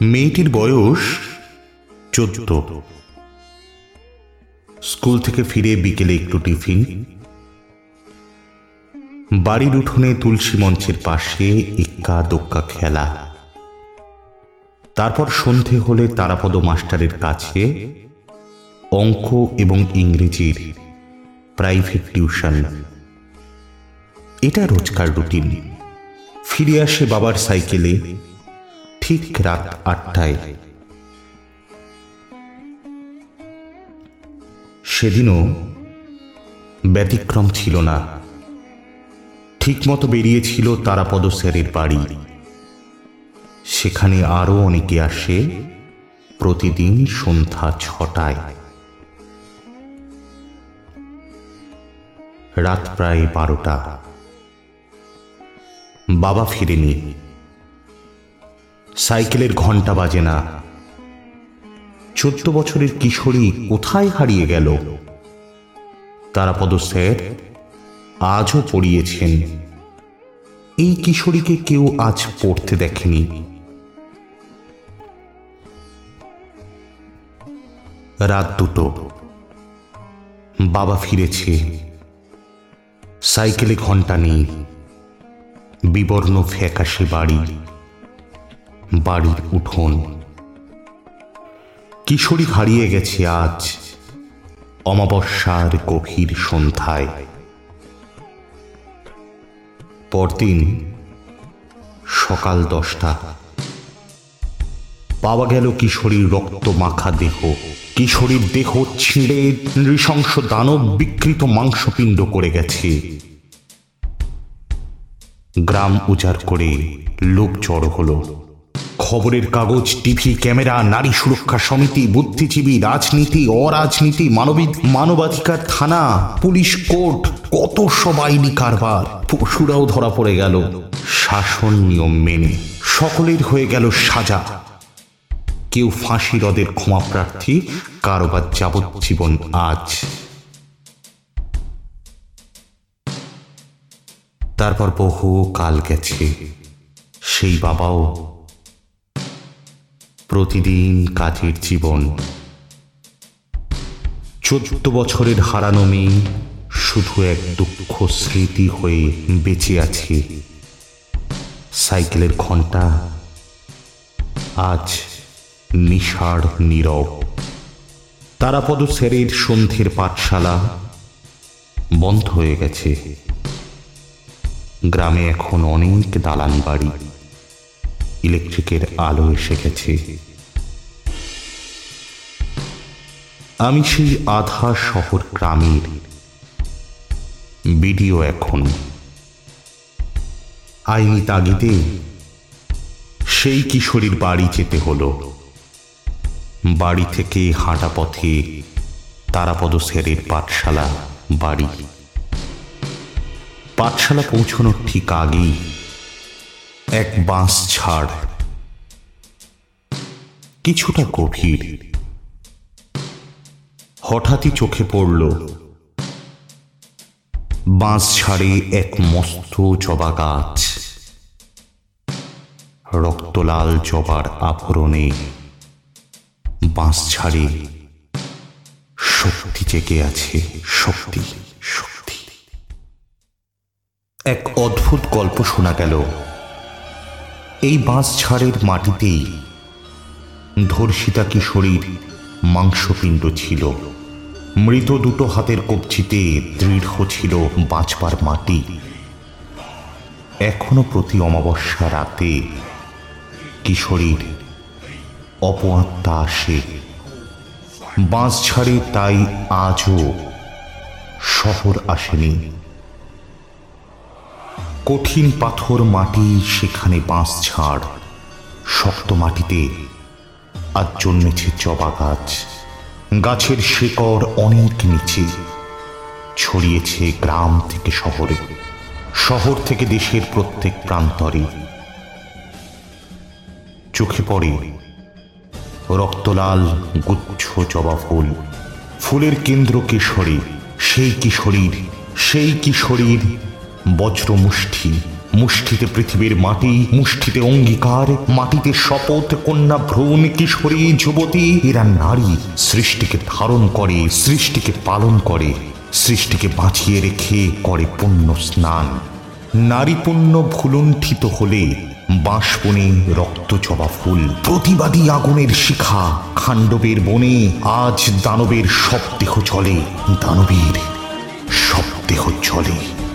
মেয়েটির বয়স চোদ্দ। স্কুল থেকে ফিরে বিকেলে একটু টিফিন। বাড়ির উঠোনে তুলসী মঞ্চের পাশে এক্কা দোক্কা খেলা। তারপর সন্ধে হলে তারাপদ মাস্টারের কাছে অঙ্ক এবং ইংরেজির প্রাইভেট টিউশন। এটা রোজকার রুটিন। ফিরে আসে বাবার সাইকেলে ঠিক রাত আটটায়। সেদিনও ব্যতিক্রম ছিল না। ঠিকমতো বেরিয়েছিল তারাপদ স্যারের বাড়ি। সেখানে আরও অনেকে আসে প্রতিদিন সন্ধ্যা ছটায়। রাত প্রায় বারোটা। বাবা ফিরেনি। সাইকেলের ঘণ্টা বাজে না। চোদ্দ বছরের কিশোরী কোথায় হারিয়ে গেল? তারাপদ স্যার আজও পড়িয়েছেন। এই কিশোরীকে কেউ আজ পড়তে দেখেনি। রাত দুটো। বাবা ফিরেছে। সাইকেলে ঘণ্টা নেই। বিবর্ণ ফ্যাকাশে বাড়ি। বাড়ির উঠোন। কিশোরী হারিয়ে গেছে আজ অমাবস্যার গভীর সন্ধ্যায়। পরদিন সকাল দশটা। পাওয়া গেল কিশোরীর রক্ত মাখা দেহ। কিশোরীর দেহ ছিঁড়ে নৃশংস দানব বিকৃত মাংসপিণ্ড করে গেছে। গ্রাম উজাড় করে লোক জড়ো হলো। খবরের কাগজ, টিভি, ক্যামেরা, নারী সুরক্ষা সমিতি, বুদ্ধিজীবী, রাজনীতি, অরাজনীতি, মানবিক, মানবাধিকার থানা, পুলিশ কোর্ট, কত সব আইনি কারবার। পশুরাও ধরা পড়ে গেল। শাসন নিয়ম মেনে। সকলের হয়ে গেল সাজা। কেউ ফাঁসি হ্রদের ক্ষমা প্রার্থী, কারোবার যাবজ্জীবন আজ। তারপর বহু কাল গেছে। সেই বাবাও প্রতিদিন কাজের জীবন। চোদ্দ বছরের হারানো মেয়ে শুধু এক দুঃখ স্মৃতি হয়ে বেঁচে আছে। সাইকেলের ঘণ্টা আজ নিষাড় নীরব। তারাপদ সেরের সন্ধ্যের পাঠশালা বন্ধ হয়ে গেছে। গ্রামে এখন অনেক দালান বাড়ি। ইলেকট্রিকের আলো এসে গেছে। আমি সেই আধা শহর গ্রামের। ভিডিও এখন। আইনি তাগিদে সেই কিশোরীর বাড়ি যেতে হলো। বাড়ি থেকে হাঁটা পথে তারাপদ সেরের পাঠশালা বাড়ি। পাঠশালা পৌঁছানোর ঠিক আগেই এক বাঁশ ছাড়। কিছুটা গভীর। হঠাৎই চোখে পড়ল, বাঁশ ছাড়ে এক মস্ত জবা গাছ। রক্তলাল জবার আভরণে বাঁশ ছাড়ে শক্তি জেগে আছে, শক্তি শক্তি। এক অদ্ভুত গল্প শোনা গেল। এই বাঁশ ছাড়ের মাটিতেই ধর্ষিতা কিশোরীর মাংসপিণ্ড ছিল। মৃত দুটো হাতের কবচিতে দৃঢ় ছিল বাঁচবার মাটি। এখনও প্রতি অমাবস্যা রাতে কিশোরীর অপআত্মা আসে। বাঁশ ছাড়ে তাই আজও শহর আসেনি। কঠিন পাথর মাটি সেখানে বাঁশ ছাড় শক্ত মাটিতে আজ জন্মেছে জবা গাছ। গাছের শেকড় অনেক নিচে, ছড়িয়েছে গ্রাম থেকে শহরে, শহর থেকে দেশের প্রত্যেক প্রান্তরে। চোখে পড়ে রক্তলাল, গুচ্ছ জবা ফুল। ফুলের কেন্দ্র কিশোরী, সেই কিশোরীর সেই কিশোরীর বজ্রমুষ্টি মুষ্টিতে পৃথিবীর মাটি মুষ্টিতে অঙ্গীকার, মাটিতে শপথ, কন্যা ভ্রূণ, কিশোরী, যুবতী, এরা নারী। সৃষ্টিকে ধারণ করে, সৃষ্টিকে পালন করে, সৃষ্টিকে বাঁচিয়ে রেখে করে পুণ্য স্নান। নারী পুণ্য ভুলুণ্ঠিত হলে বাঁশবনে রক্ত জবা ফুল। প্রতিবাদী আগুনের শিখা, খাণ্ডবের বনে, আজ দানবের সব দেহ চলে, দানবীর সব দেহ চলে।